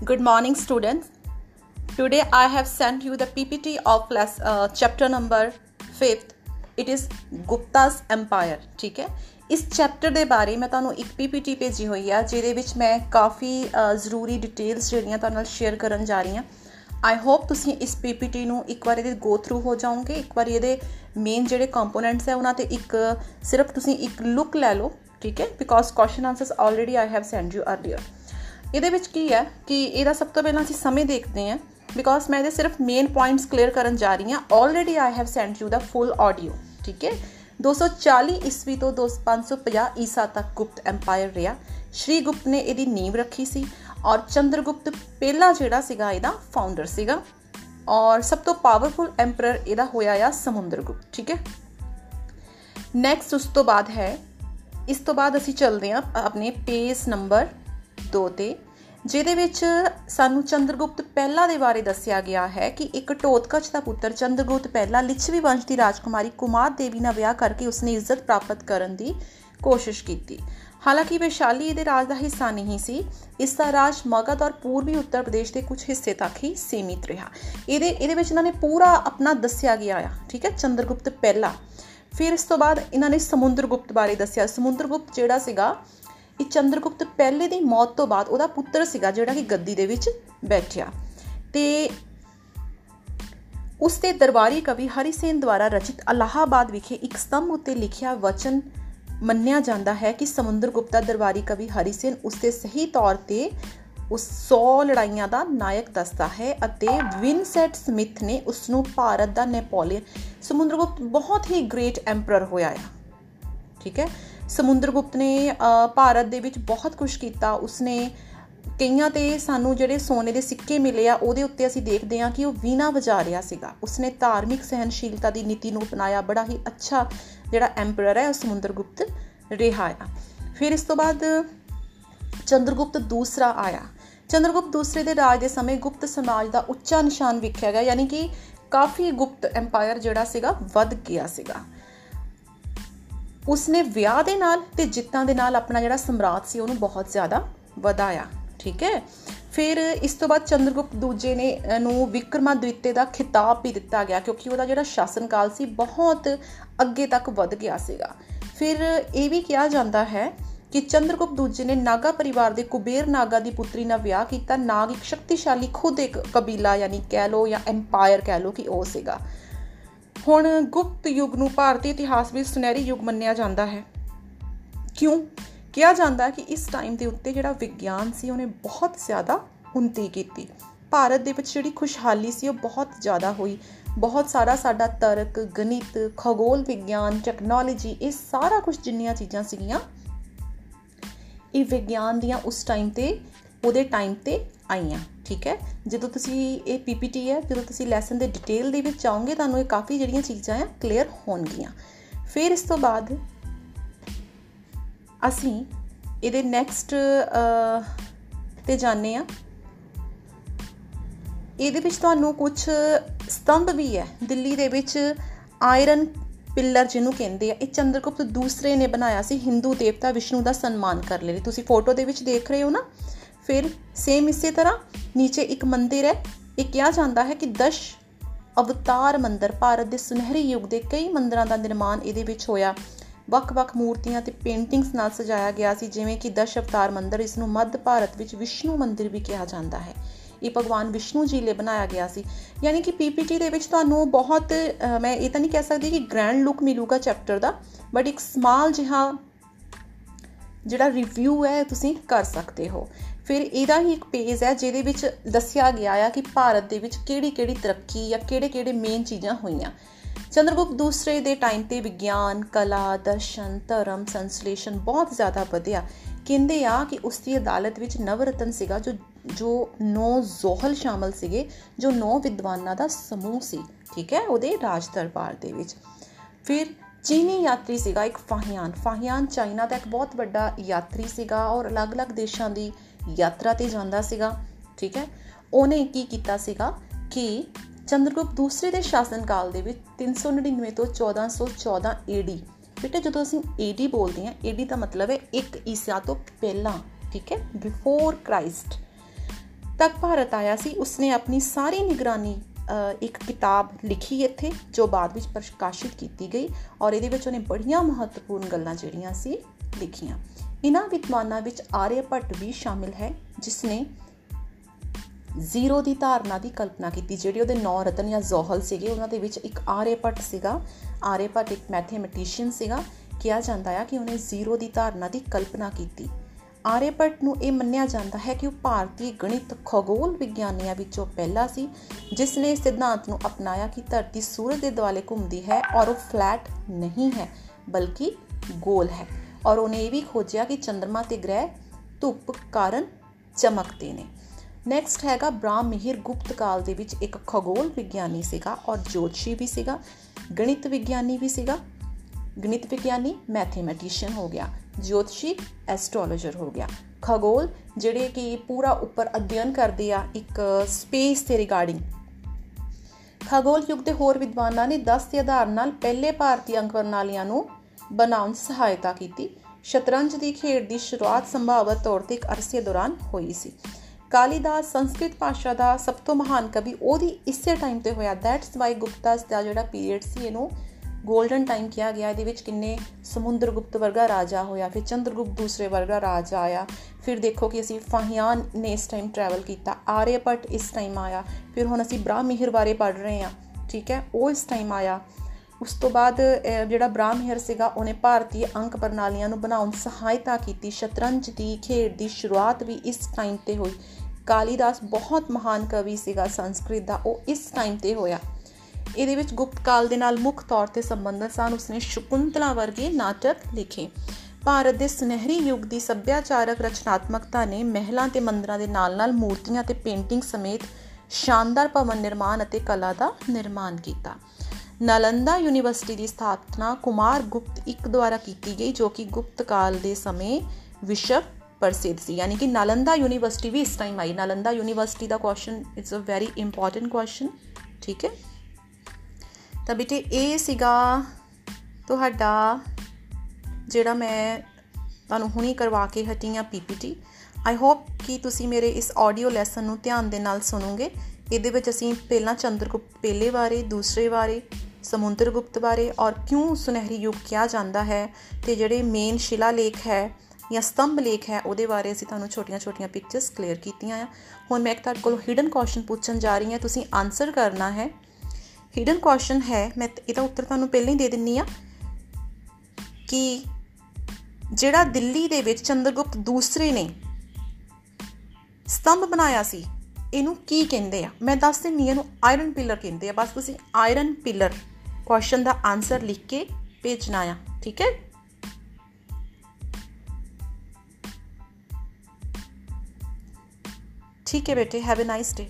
Good morning, students. Today I have sent you the PPT of less, uh, chapter number 5th. It is Gupta's Empire. ਠੀਕ ਹੈ ਇਸ chapter ਦੇ ਬਾਰੇ ਮੈਂ ਤੁਹਾਨੂੰ ਇੱਕ PPT ਭੇਜੀ ਹੋਈ ਆ ਜਿਹਦੇ ਵਿੱਚ ਮੈਂ ਕਾਫੀ ਜ਼ਰੂਰੀ ਡਿਟੇਲਸ ਜਿਹੜੀਆਂ ਤੁਹਾਨੂੰ ਨਾਲ ਸ਼ੇਅਰ ਕਰਨ ਜਾ ਰਹੀ ਹਾਂ ਆਈ ਹੋਪ ਤੁਸੀਂ ਇਸ PPT ਨੂੰ ਇੱਕ ਵਾਰ ਇਹਦੇ ਗੋ ਥਰੂ ਹੋ ਜਾਓਗੇ ਇੱਕ ਵਾਰ ਇਹਦੇ ਮੇਨ ਜਿਹੜੇ ਕੰਪੋਨੈਂਟਸ ਹੈ ਉਹਨਾਂ ਤੇ ਇੱਕ ਸਿਰਫ ਤੁਸੀਂ ਇੱਕ ਲੁੱਕ ਲੈ ਲਓ ਠੀਕ ਹੈ because question answers already I have sent you earlier ਇਹਦੇ ਵਿੱਚ ਕੀ ਹੈ ਕਿ ਇਹਦਾ ਸਭ ਤੋਂ ਪਹਿਲਾਂ ਅਸੀਂ ਸਮੇਂ ਦੇਖਦੇ ਹਾਂ ਬਿਕੋਜ਼ ਮੈਂ ਇਹਦੇ ਸਿਰਫ ਮੇਨ ਪੁਆਇੰਟਸ ਕਲੀਅਰ ਕਰਨ ਜਾ ਰਹੀ ਹਾਂ। Already I have sent you the full audio ਠੀਕ ਹੈ? 240 ਈਸਵੀ ਤੋਂ 550 ਈਸਾ ਤੱਕ ਗੁਪਤ ਐਮਪਾਇਰ ਰਿਹਾ। ਸ਼੍ਰੀ ਗੁਪਤ ਨੇ ਇਹਦੀ ਨੀਂਵ ਰੱਖੀ ਸੀ ਔਰ ਚੰਦਰਗੁਪਤ ਪਹਿਲਾ ਜਿਹੜਾ ਸੀਗਾ ਇਹਦਾ ਫਾਊਂਡਰ ਸੀਗਾ। ਔਰ ਸਭ ਤੋਂ ਪਾਵਰਫੁਲ ਐਮਪਰਰ ਇਹਦਾ ਹੋਇਆ ਆ ਸਮੁੰਦਰਗੁਪਤ, ਠੀਕ ਹੈ? ਨੈਕਸਟ ਉਸ ਤੋਂ ਬਾਅਦ ਹੈ, ਇਸ ਤੋਂ ਬਾਅਦ ਅਸੀਂ ਚੱਲਦੇ ਹਾਂ ਆਪਣੇ ਪੇਜ ਨੰਬਰ 2 ਤੇ, ਜਿਹਦੇ ਵਿੱਚ ਸਾਨੂੰ ਚੰਦਰਗੁਪਤ ਪਹਿਲਾ ਦੇ ਬਾਰੇ ਦੱਸਿਆ ਗਿਆ ਹੈ ਕਿ ਇੱਕ ਟੋਤਕਚ ਦਾ ਪੁੱਤਰ ਚੰਦਰਗੁਪਤ ਪਹਿਲਾ ਲਿਛਵੀ ਵੰਸ਼ ਦੀ ਰਾਜਕੁਮਾਰੀ ਕੁਮਾਰ ਦੇਵੀ ਨਾਲ ਵਿਆਹ ਕਰਕੇ ਉਸਨੇ ਇੱਜ਼ਤ ਪ੍ਰਾਪਤ ਕਰਨ ਦੀ ਕੋਸ਼ਿਸ਼ ਕੀਤੀ। ਹਾਲਾਂਕਿ ਵਿਸ਼ਾਲੀ ਇਹਦੇ ਰਾਜ ਦਾ ਹਿੱਸਾ ਨਹੀਂ ਸੀ। ਇਸ ਦਾ ਰਾਜ ਮਗਧ ਔਰ ਪੂਰਬੀ ਉੱਤਰ ਪ੍ਰਦੇਸ਼ ਦੇ ਕੁਝ ਹਿੱਸੇ ਤੱਕ ਹੀ ਸੀਮਿਤ ਰਿਹਾ। ਇਹਦੇ ਇਹਦੇ ਵਿੱਚ ਇਹਨਾਂ ਨੇ ਪੂਰਾ ਆਪਣਾ ਦੱਸਿਆ ਗਿਆ ਆ, ਠੀਕ ਹੈ, ਚੰਦਰਗੁਪਤ ਪਹਿਲਾ। ਫਿਰ ਇਸ ਤੋਂ ਬਾਅਦ ਇਹਨਾਂ ਨੇ ਸਮੁੰਦਰਗੁਪਤ ਬਾਰੇ ਦੱਸਿਆ। ਸਮੁੰਦਰਗੁਪਤ ਜਿਹੜਾ ਸੀਗਾ ਇਹ ਚੰਦਰਗੁਪਤ ਪਹਿਲੇ ਦੀ ਮੌਤ ਤੋਂ ਬਾਅਦ ਉਹਦਾ ਪੁੱਤਰ ਸੀਗਾ ਜਿਹੜਾ ਕਿ ਗੱਦੀ ਦੇ ਵਿੱਚ ਬੈਠਿਆ। ਤੇ ਉਸ ਦੇ ਦਰਬਾਰੀ ਕਵੀ ਹਰੀ ਸੇਨ ਦੁਆਰਾ ਰਚਿਤ ਅਲਾਹਾਬਾਦ ਵਿਖੇ ਇੱਕ ਸਤੰਭ ਉੱਤੇ ਲਿਖਿਆ ਵਚਨ ਮੰਨਿਆ ਜਾਂਦਾ ਹੈ ਕਿ ਸਮੁੰਦਰਗੁਪਤ ਦਾ ਦਰਬਾਰੀ ਕਵੀ ਹਰੀ ਸੇਨ ਉਸ ਦੇ ਸਹੀ ਤੌਰ ਤੇ ਉਸ 100 ਲੜਾਈਆਂ ਦਾ ਨਾਇਕ ਦੱਸਦਾ ਹੈ ਅਤੇ ਵਿਨਸੈਟ ਸਮਿਥ ਨੇ ਉਸ ਨੂੰ ਭਾਰਤ ਦਾ ਨੈਪੋਲੀਅਨ ਸਮੁੰਦਰਗੁਪਤ ਬਹੁਤ ਹੀ ਗ੍ਰੇਟ ਐਮਪਰਰ ਹੋਇਆ ਹੈ ਠੀਕ ਹੈ? ਸਮੁੰਦਰਗੁਪਤ ਨੇ ਭਾਰਤ ਦੇ ਵਿੱਚ ਬਹੁਤ ਕੁਝ ਕੀਤਾ। ਉਸਨੇ ਕਈਆਂ ਤੇ ਸਾਨੂੰ ਜਿਹੜੇ ਸੋਨੇ ਦੇ ਸਿੱਕੇ ਮਿਲੇ ਆ, ਉਹਦੇ ਉੱਤੇ ਅਸੀਂ ਦੇਖਦੇ ਹਾਂ ਕਿ ਉਹ ਵੀਣਾ ਵਜਾ ਰਿਹਾ ਸੀਗਾ। ਉਸਨੇ ਧਾਰਮਿਕ ਸਹਿਨਸ਼ੀਲਤਾ ਦੀ ਨੀਤੀ ਨੂੰ ਅਪਣਾਇਆ। ਬੜਾ ਹੀ ਅੱਛਾ ਜਿਹੜਾ ਐਮਪਰਰ ਹੈ, ਉਹ ਸਮੁੰਦਰਗੁਪਤ ਰਿਹਾ ਆ। ਫਿਰ ਇਸ ਤੋਂ ਬਾਅਦ ਚੰਦਰਗੁਪਤ ਦੂਸਰਾ ਆਇਆ। ਚੰਦਰਗੁਪਤ ਦੂਸਰੇ ਦੇ ਰਾਜ ਦੇ ਸਮੇਂ ਗੁਪਤ ਸਮਾਜ ਦਾ ਉੱਚਾ ਨਿਸ਼ਾਨ ਵਿਖਿਆ ਗਿਆ, ਯਾਨੀ ਕਿ ਕਾਫੀ ਗੁਪਤ ਐਮਪਾਇਰ ਜਿਹੜਾ ਸੀਗਾ, ਵੱਧ ਗਿਆ ਸੀਗਾ। ਉਸਨੇ ਵਿਆਹ ਦੇ ਨਾਲ ਤੇ ਜਿੱਤਾਂ ਦੇ ਨਾਲ ਆਪਣਾ ਜਿਹੜਾ ਸਮਰਾਟ ਸੀ ਉਹਨੂੰ ਬਹੁਤ ਜ਼ਿਆਦਾ ਵਧਾਇਆ, ਠੀਕ ਹੈ? ਫਿਰ ਇਸ ਤੋਂ ਬਾਅਦ ਚੰਦਰਗੁਪਤ ਦੂਜੇ ਨੇ ਨੂੰ ਵਿਕਰਮਾਦਿੱਤੇ ਦਾ ਖਿਤਾਬ ਵੀ ਦਿੱਤਾ ਗਿਆ ਕਿਉਂਕਿ ਉਹਦਾ ਜਿਹੜਾ ਸ਼ਾਸਨਕਾਲ ਸੀ ਬਹੁਤ ਅੱਗੇ ਤੱਕ ਵਧ ਗਿਆ ਸੀਗਾ। ਫਿਰ ਇਹ ਵੀ ਕਿਹਾ ਜਾਂਦਾ ਹੈ ਕਿ ਚੰਦਰਗੁਪਤ ਦੂਜੇ ਨੇ ਨਾਗਾ ਪਰਿਵਾਰ ਦੇ ਕੁਬੇਰ ਨਾਗਾ ਦੀ ਪੁੱਤਰੀ ਨਾਲ ਵਿਆਹ ਕੀਤਾ। ਨਾਗ ਇੱਕ ਸ਼ਕਤੀਸ਼ਾਲੀ ਖੁਦ ਇੱਕ ਕਬੀਲਾ, ਯਾਨੀ ਕਹਿ ਲੋ ਜਾਂ ਐਮਪਾਇਰ ਕਹਿ ਲੋ ਕਿ ਉਹ ਸੀਗਾ। ਹੁਣ ਗੁਪਤ ਯੁੱਗ ਨੂੰ ਭਾਰਤੀ ਇਤਿਹਾਸ ਵਿੱਚ ਸੁਨਹਿਰੀ ਯੁੱਗ ਮੰਨਿਆ ਜਾਂਦਾ ਹੈ। ਕਿਉਂ? ਕਿਹਾ ਜਾਂਦਾ ਹੈ ਕਿ ਇਸ ਟਾਈਮ ਦੇ ਉੱਤੇ ਜਿਹੜਾ ਵਿਗਿਆਨ ਸੀ, ਉਹਨੇ ਬਹੁਤ ਜ਼ਿਆਦਾ ਉન્નਤੀ ਕੀਤੀ। ਭਾਰਤ ਦੇ ਵਿੱਚ ਜਿਹੜੀ ਖੁਸ਼ਹਾਲੀ ਸੀ, ਉਹ ਬਹੁਤ ਜ਼ਿਆਦਾ ਹੋਈ। ਬਹੁਤ ਸਾਰਾ ਸਾਡਾ ਤਰਕ, ਗਣਿਤ, ਖਗੋਲ ਵਿਗਿਆਨ ਟੈਕਨੋਲੋਜੀ ਇਹ ਸਾਰਾ ਕੁਝ ਜਿੰਨੀਆਂ ਚੀਜ਼ਾਂ ਸੀਗੀਆਂ, ਇਹ ਵਿਗਿਆਨ ਦੀਆਂ ਉਸ ਟਾਈਮ ਤੇ, ਉਹਦੇ ਟਾਈਮ ਤੇ ਆਈਆਂ। ਠੀਕ ਹੈ? ਜਦੋਂ ਤੁਸੀਂ ਇਹ ਪੀਪੀਟੀ ਹੈ, ਜਦੋਂ ਤੁਸੀਂ ਲੈਸਨ ਦੇ ਡਿਟੇਲ ਦੇ ਵਿੱਚ ਜਾਓਗੇ ਤੁਹਾਨੂੰ ਇਹ ਕਾਫੀ ਜਿਹੜੀਆਂ ਚੀਜ਼ਾਂ ਆ ਕਲੀਅਰ ਹੋਣਗੀਆਂ। ਫਿਰ ਇਸ ਤੋਂ ਬਾਅਦ ਅਸੀਂ ਇਹਦੇ ਨੈਕਸਟ ਤੇ ਜਾਣੇ ਆ ਇਹਦੇ ਵਿੱਚ ਤੁਹਾਨੂੰ ਕੁਝ ਸਤੰਭ ਵੀ ਹੈ। ਦਿੱਲੀ ਦੇ ਵਿੱਚ ਆਇਰਨ ਪਿੱਲਰ ਜਿਹਨੂੰ ਕਹਿੰਦੇ ਆ, ਇਹ ਚੰਦਰਗੁਪਤ ਦੂਸਰੇ ਨੇ ਬਣਾਇਆ ਸੀ ਹਿੰਦੂ ਦੇਵਤਾ ਵਿਸ਼ਨੂੰ ਦਾ ਸਨਮਾਨ ਕਰ ਲਈ। ਤੁਸੀਂ ਫੋਟੋ ਦੇ ਵਿੱਚ ਦੇਖ ਰਹੇ ਹੋ ਨਾ? ਫਿਰ ਸੇਮ ਇਸੇ ਤਰ੍ਹਾਂ ਨੀਚੇ ਇੱਕ ਮੰਦਿਰ ਹੈ। ਇਹ ਕਿਹਾ ਜਾਂਦਾ ਹੈ ਕਿ ਦਸ਼ ਅਵਤਾਰ ਮੰਦਰ, ਭਾਰਤ ਦੇ ਸੁਨਹਿਰੀ ਯੁੱਗ ਦੇ ਕਈ ਮੰਦਰਾਂ ਦਾ ਨਿਰਮਾਣ ਇਹਦੇ ਵਿੱਚ ਹੋਇਆ। ਵੱਖ-ਵੱਖ ਮੂਰਤੀਆਂ ਤੇ ਪੇਂਟਿੰਗਸ ਨਾਲ ਸਜਾਇਆ ਗਿਆ ਸੀ, ਜਿਵੇਂ ਕਿ ਦਸ਼ ਅਵਤਾਰ ਮੰਦਰ ਇਸ ਨੂੰ ਮੱਧ ਭਾਰਤ ਵਿੱਚ ਵਿਸ਼ਨੂੰ ਮੰਦਿਰ ਵੀ ਕਿਹਾ ਜਾਂਦਾ ਹੈ। ਇਹ ਭਗਵਾਨ ਵਿਸ਼ਨੂੰ ਜੀ ਲਈ ਬਣਾਇਆ ਗਿਆ ਸੀ। ਯਾਨੀ ਕਿ ਪੀਪੀਟੀ ਦੇ ਵਿੱਚ ਤੁਹਾਨੂੰ ਬਹੁਤ ਮੈਂ ਇਹ ਤਾਂ ਨਹੀਂ ਕਹਿ ਸਕਦੀ ਕਿ ਗ੍ਰੈਂਡ ਲੁੱਕ ਮਿਲੂਗਾ ਚੈਪਟਰ ਦਾ ਬਟ ਇੱਕ ਸਮਾਲ ਜਿਹਾ ਜਿਹੜਾ ਰਿਵਿਊ ਹੈ, ਤੁਸੀਂ ਕਰ ਸਕਦੇ ਹੋ। ਫਿਰ ਇਹਦਾ ਹੀ ਇੱਕ ਪੇਜ ਹੈ ਜਿਹਦੇ ਵਿੱਚ ਦੱਸਿਆ ਗਿਆ ਆ ਕਿ ਭਾਰਤ ਦੇ ਵਿੱਚ ਕਿਹੜੀ-ਕਿਹੜੀ ਤਰੱਕੀ ਜਾਂ ਕਿਹੜੇ-ਕਿਹੜੇ ਮੇਨ ਚੀਜ਼ਾਂ ਹੋਈਆਂ। ਚੰਦਰਗੁਪਤ ਦੂਸਰੇ ਦੇ ਟਾਈਮ ਤੇ ਵਿਗਿਆਨ, ਕਲਾ, ਦਰਸ਼ਨ, ਧਰਮ ਸੰਸਲੇਸ਼ਨ ਬਹੁਤ ਜ਼ਿਆਦਾ ਵਧਿਆ। ਕਹਿੰਦੇ ਆ ਕਿ ਉਸ ਦੀ ਅਦਾਲਤ ਵਿੱਚ ਨਵਰਤਨ ਸੀਗਾ ਜੋ ਜੋ ਨੌ ਜ਼ੋਹਲ ਸ਼ਾਮਲ ਸੀਗੇ, ਜੋ ਨੌ ਵਿਦਵਾਨਾਂ ਦਾ ਸਮੂਹ ਸੀ, ਠੀਕ ਹੈ, ਉਹਦੇ ਰਾਜ ਦਰਬਾਰ ਦੇ ਵਿੱਚ। ਫਿਰ ਚੀਨੀ ਯਾਤਰੀ ਸੀਗਾ ਇੱਕ ਫਾਹੀਆਨ। ਫਾਹੀਆਨ ਚਾਈਨਾ ਦਾ ਇੱਕ ਬਹੁਤ ਵੱਡਾ ਯਾਤਰੀ ਸੀਗਾ ਔਰ ਅਲੱਗ-ਅਲੱਗ ਦੇਸ਼ਾਂ ਦੀ ਯਾਤਰਾ ਤੇ ਜਾਂਦਾ ਸੀਗਾ, ਠੀਕ ਹੈ? ਉਹਨੇ ਕੀ ਕੀਤਾ ਸੀਗਾ ਕਿ ਚੰਦਰਗੁਪਤ ਦੂਸਰੇ ਦੇ ਸ਼ਾਸਨਕਾਲ ਦੇ ਵਿੱਚ 399 ਤੋਂ 1414 ਏਡੀ ਬੇਟੇ ਜਦੋਂ ਅਸੀਂ ਏਡੀ ਬੋਲਦੇ ਹਾਂ ਏਡੀ ਦਾ ਮਤਲਬ ਹੈ 1 ਈਸਾ ਤੋਂ ਪਹਿਲਾਂ, ਠੀਕ ਹੈ? ਬਿਫੋਰ ਕ੍ਰਾਈਸਟ ਤੱਕ ਭਾਰਤ ਆਇਆ ਸੀ, ਉਸਨੇ ਆਪਣੀ ਸਾਰੀ ਨਿਗਰਾਨੀ ਇੱਕ ਕਿਤਾਬ ਲਿਖੀ ਇੱਥੇ, ਜੋ ਬਾਅਦ ਵਿੱਚ ਪ੍ਰਕਾਸ਼ਿਤ ਕੀਤੀ ਗਈ ਔਰ ਇਹਦੇ ਵਿੱਚ ਉਹਨੇ ਬੜੀਆਂ ਮਹੱਤਵਪੂਰਨ ਗੱਲਾਂ ਜਿਹੜੀਆਂ ਸੀ ਲਿਖੀਆਂ। ਇਨ੍ਹਾਂ ਵਿਦਵਾਨਾਂ ਵਿੱਚ ਆਰਿਆ ਭੱਟ ਵੀ ਸ਼ਾਮਿਲ ਹੈ, ਜਿਸ ਨੇ ਜ਼ੀਰੋ ਦੀ ਧਾਰਨਾ ਦੀ ਕਲਪਨਾ ਕੀਤੀ, ਜਿਹੜੀ ਉਹਦੇ ਨੌ ਰਤਨ ਜਾਂ ਜ਼ੋਹਲ ਸੀਗੇ, ਉਹਨਾਂ ਦੇ ਵਿੱਚ ਇੱਕ ਆਰਿਆ ਭੱਟ ਸੀਗਾ। ਆਰਿਆ ਭੱਟ ਇੱਕ ਮੈਥਮੈਟੀਸ਼ੀਅਨ ਸੀਗਾ। ਕਿਹਾ ਜਾਂਦਾ ਹੈ ਕਿ ਉਹਨੇ ਜ਼ੀਰੋ ਦੀ ਧਾਰਨਾ ਦੀ ਕਲਪਨਾ ਕੀਤੀ। ਆਰਿਆਭੱਟ ਨੂੰ ਇਹ ਮੰਨਿਆ ਜਾਂਦਾ ਹੈ ਕਿ ਉਹ ਭਾਰਤੀ ਗਣਿਤ ਖਗੋਲ ਵਿਗਿਆਨੀਆਂ ਵਿੱਚੋਂ ਪਹਿਲਾ ਸੀ, ਜਿਸ ਨੇ ਇਸ ਸਿਧਾਂਤ ਨੂੰ ਅਪਣਾਇਆ ਕਿ ਧਰਤੀ ਸੂਰਜ ਦੇ ਦੁਆਲੇ ਘੁੰਮਦੀ ਹੈ ਔਰ ਉਹ ਫਲੈਟ ਨਹੀਂ ਹੈ, ਬਲਕਿ ਗੋਲ ਹੈ। ਔਰ ਉਹਨੇ ਇਹ ਵੀ ਖੋਜਿਆ ਕਿ ਚੰ드ਰਮਾ ਤੇ ਗ੍ਰਹਿ ਧੁੱਪ ਕਾਰਨ ਚਮਕਦੇ ਨੇ। ਨੈਕਸਟ ਹੈਗਾ ਬ੍ਰਾਹਮ ਮਿਹਿਰ ਗੁਪਤ ਕਾਲ ਦੇ ਵਿੱਚ ਇੱਕ ਖਗੋਲ ਵਿਗਿਆਨੀ ਸੀਗਾ ਔਰ ਜੋਤਸ਼ੀ ਵੀ ਸੀਗਾ, ਗਣਿਤ ਵਿਗਿਆਨੀ ਵੀ ਸੀਗਾ। ਗਣਿਤ ਵਿਗਿਆਨੀ ਮੈਥਮੈਟੀਸ਼ੀਅਨ ਹੋ ਗਿਆ, ਜੋਤਸ਼ੀ ਐਸਟ੍ਰੋਲੋਜਰ ਹੋ ਗਿਆ। ਖਗੋਲ ਜਿਹੜੇ ਕਿ ਪੂਰਾ ਉੱਪਰ ਅਧਿਐਨ ਕਰਦੇ ਆ ਇੱਕ ਸਪੇਸ ਦੇ ਰਿਗਾਰਡਿੰਗ ਖਗੋਲ ਯੁੱਗ ਦੇ ਹੋਰ ਵਿਦਵਾਨਾਂ ਨੇ 10 ਦੇ ਆਧਾਰ ਨਾਲ ਪਹਿਲੇ ਭਾਰਤੀ ਅੰਕ ਪ੍ਰਣਾਲੀਆਂ ਨੂੰ ਬਣਾਉਣ ਸਹਾਇਤਾ ਕੀਤੀ। ਸ਼ਤਰੰਜ ਦੀ ਖੇਡ ਦੀ ਸ਼ੁਰੂਆਤ ਸੰਭਾਵਤ ਤੌਰ ਤੇ ਇੱਕ ਅਰਸੇ ਦੌਰਾਨ ਹੋਈ ਸੀ। ਕਾਲੀਦਾਸ ਸੰਸਕ੍ਰਿਤ ਭਾਸ਼ਾ ਦਾ ਸਭ ਤੋਂ ਮਹਾਨ ਕਵੀ ਉਹਦੀ ਇਸੇ ਟਾਈਮ ਤੇ ਹੋਇਆ। ਦੈਟਸ ਵਾਈ ਗੁਪਤਾਸ ਦਾ ਜਿਹੜਾ ਪੀਰੀਅਡ ਸੀ ਇਹਨੂੰ 골ਡਨ ਟਾਈਮ ਕਿਹਾ ਗਿਆ। ਇਹਦੇ ਵਿੱਚ ਕਿੰਨੇ ਸਮੁੰਦਰਗੁਪਤ ਵਰਗਾ ਰਾਜਾ ਹੋਇਆ, ਫਿਰ ਚੰਦਰਗੁਪਤ ਦੂਸਰੇ ਵਰਗਾ ਰਾਜਾ ਆਇਆ। ਫਿਰ ਦੇਖੋ ਕਿ ਅਸੀਂ ਫਾਹਿਆਨ ਨੇ ਇਸ ਟਾਈਮ ਟਰੈਵਲ ਕੀਤਾ। ਆਰਿਆਪਟ ਇਸ ਟਾਈਮ ਆਇਆ। ਫਿਰ ਹੁਣ ਅਸੀਂ ਬ੍ਰਾਹਮਿਹਰ ਬਾਰੇ ਪੜ ਰਹੇ ਹਾਂ। ਠੀਕ ਹੈ, ਉਹ ਇਸ ਟਾਈਮ ਆਇਆ। ਉਸ ਤੋਂ ਬਾਅਦ ਜਿਹੜਾ ਬ੍ਰਾਹਮਿਹਰ ਸੀਗਾ, ਉਹਨੇ ਭਾਰਤੀ ਅੰਕ ਪ੍ਰਣਾਲੀਆਂ ਨੂੰ ਬਣਾਉਣ ਸਹਾਇਤਾ ਕੀਤੀ। ਸ਼ਤਰੰਜ ਦੀ ਖੇਡ ਦੀ ਸ਼ੁਰੂਆਤ ਵੀ ਇਸ ਟਾਈਮ ਤੇ ਹੋਈ। ਕਾਲੀਦਾਸ ਬਹੁਤ ਮਹਾਨ ਕਵੀ ਸੀਗਾ ਸੰਸਕ੍ਰਿਤ ਦਾ, ਉਹ ਇਸ ਟਾਈਮ ਤੇ ਹੋਇਆ। ਇਹਦੇ ਵਿੱਚ ਗੁਪਤ ਕਾਲ ਦੇ ਨਾਲ ਮੁੱਖ ਤੌਰ ਤੇ ਸੰਬੰਧਿਤ ਸਨ। ਉਸਨੇ ਸ਼ਕੁੰਤਲਾ ਵਰਗੇ ਨਾਟਕ ਲਿਖੇ। ਭਾਰਤ ਦੇ ਸੁਨਹਿਰੀ ਯੁੱਗ ਦੀ ਸੱਭਿਆਚਾਰਕ ਰਚਨਾਤਮਕਤਾ ਨੇ ਮਹਿਲਾਂ ਤੇ ਮੰਦਰਾਂ ਦੇ ਨਾਲ-ਨਾਲ ਮੂਰਤੀਆਂ ਤੇ ਪੇਂਟਿੰਗ ਸਮੇਤ ਸ਼ਾਨਦਾਰ ਭਵਨ ਨਿਰਮਾਣ ਅਤੇ ਕਲਾ ਦਾ ਨਿਰਮਾਣ ਕੀਤਾ। ਨਾਲੰਦਾ ਯੂਨੀਵਰਸਿਟੀ ਦੀ ਸਥਾਪਨਾ ਕੁਮਾਰ ਗੁਪਤ ਇੱਕ ਦੁਆਰਾ ਕੀਤੀ ਗਈ, ਜੋ ਕਿ ਗੁਪਤ ਕਾਲ ਦੇ ਸਮੇਂ ਵਿਸ਼ਵ ਪ੍ਰਸਿੱਧ ਸੀ। ਯਾਨੀ ਕਿ ਨਾਲੰਦਾ ਯੂਨੀਵਰਸਿਟੀ ਵੀ ਇਸ ਟਾਈਮ ਆਈ। Nalanda university the question it's a very important question ਠੀਕ ਹੈ? ਤਾਂ ਬੇਟੇ, ਇਹ ਸੀਗਾ ਤੁਹਾਡਾ, ਜਿਹੜਾ ਮੈਂ ਤੁਹਾਨੂੰ ਹੁਣੀ ਕਰਵਾ ਕੇ ਹਟੀ ਆ ਪੀਪੀਟੀ ਆਈ ਹੋਪ ਕਿ ਤੁਸੀਂ ਮੇਰੇ ਇਸ ਆਡੀਓ ਲੈਸਨ ਨੂੰ ਧਿਆਨ ਦੇ ਨਾਲ ਸੁਣੋਗੇ। ਇਹਦੇ ਵਿੱਚ ਅਸੀਂ ਪਹਿਲਾਂ ਚੰਦਰਗੁਪਤ ਪਹਿਲੇ ਬਾਰੇ, ਦੂਸਰੇ ਬਾਰੇ ਸਮੁੰਦਰਗੁਪਤ ਬਾਰੇ ਔਰ ਕਿਉਂ ਸੁਨਹਿਰੀ ਯੁੱਗ ਕਿਹਾ ਜਾਂਦਾ ਹੈ ਤੇ ਜਿਹੜੇ ਮੇਨ ਸ਼ਿਲਾ ਲੇਖ ਹੈ ਜਾਂ ਸਤੰਭ ਲੇਖ ਹੈ, ਉਹਦੇ ਬਾਰੇ ਅਸੀਂ ਤੁਹਾਨੂੰ ਛੋਟੀਆਂ-ਛੋਟੀਆਂ ਪਿਕਚਰਸ ਕਲੀਅਰ ਕੀਤੀਆਂ ਆ। ਹੁਣ ਮੈਂ ਇੱਕ ਤੁਹਾਡੇ ਕੋਲ ਹਿਡਨ ਕੁਐਸਚਨ ਪੁੱਛਣ ਜਾ ਰਹੀ ਹਾਂ, ਤੁਸੀਂ ਆਨਸਰ ਕਰਨਾ ਹੈ। ਹਿਡਨ ਕੁਐਸਚਨ ਹੈ, ਮੈਂ ਇਹਦਾ ਉੱਤਰ ਤੁਹਾਨੂੰ ਪਹਿਲਾਂ ਹੀ ਦੇ ਦਿੰਨੀ ਆ ਕਿ ਜਿਹੜਾ ਦਿੱਲੀ ਦੇ ਵਿੱਚ ਚੰਦਰਗੁਪਤ ਦੂਸਰੇ ਨੇ ਸਤੰਭ ਬਣਾਇਆ ਸੀ ਇਹਨੂੰ ਕੀ ਕਹਿੰਦੇ ਆ? ਮੈਂ ਦੱਸ ਦਿੰਨੀ ਇਹਨੂੰ ਆਇਰਨ ਪਿਲਰ ਕਹਿੰਦੇ ਆ। ਬਸ ਤੁਸੀਂ ਆਇਰਨ ਪਿਲਰ ਕੁਐਸਚਨ ਦਾ ਆਨਸਰ ਲਿਖ ਕੇ ਭੇਜਣਾ ਆ, ਠੀਕ ਹੈ? ਠੀਕ ਹੈ ਬੇਟੇ ਹੈਵ ਅ ਨਾਈਸ ਡੇ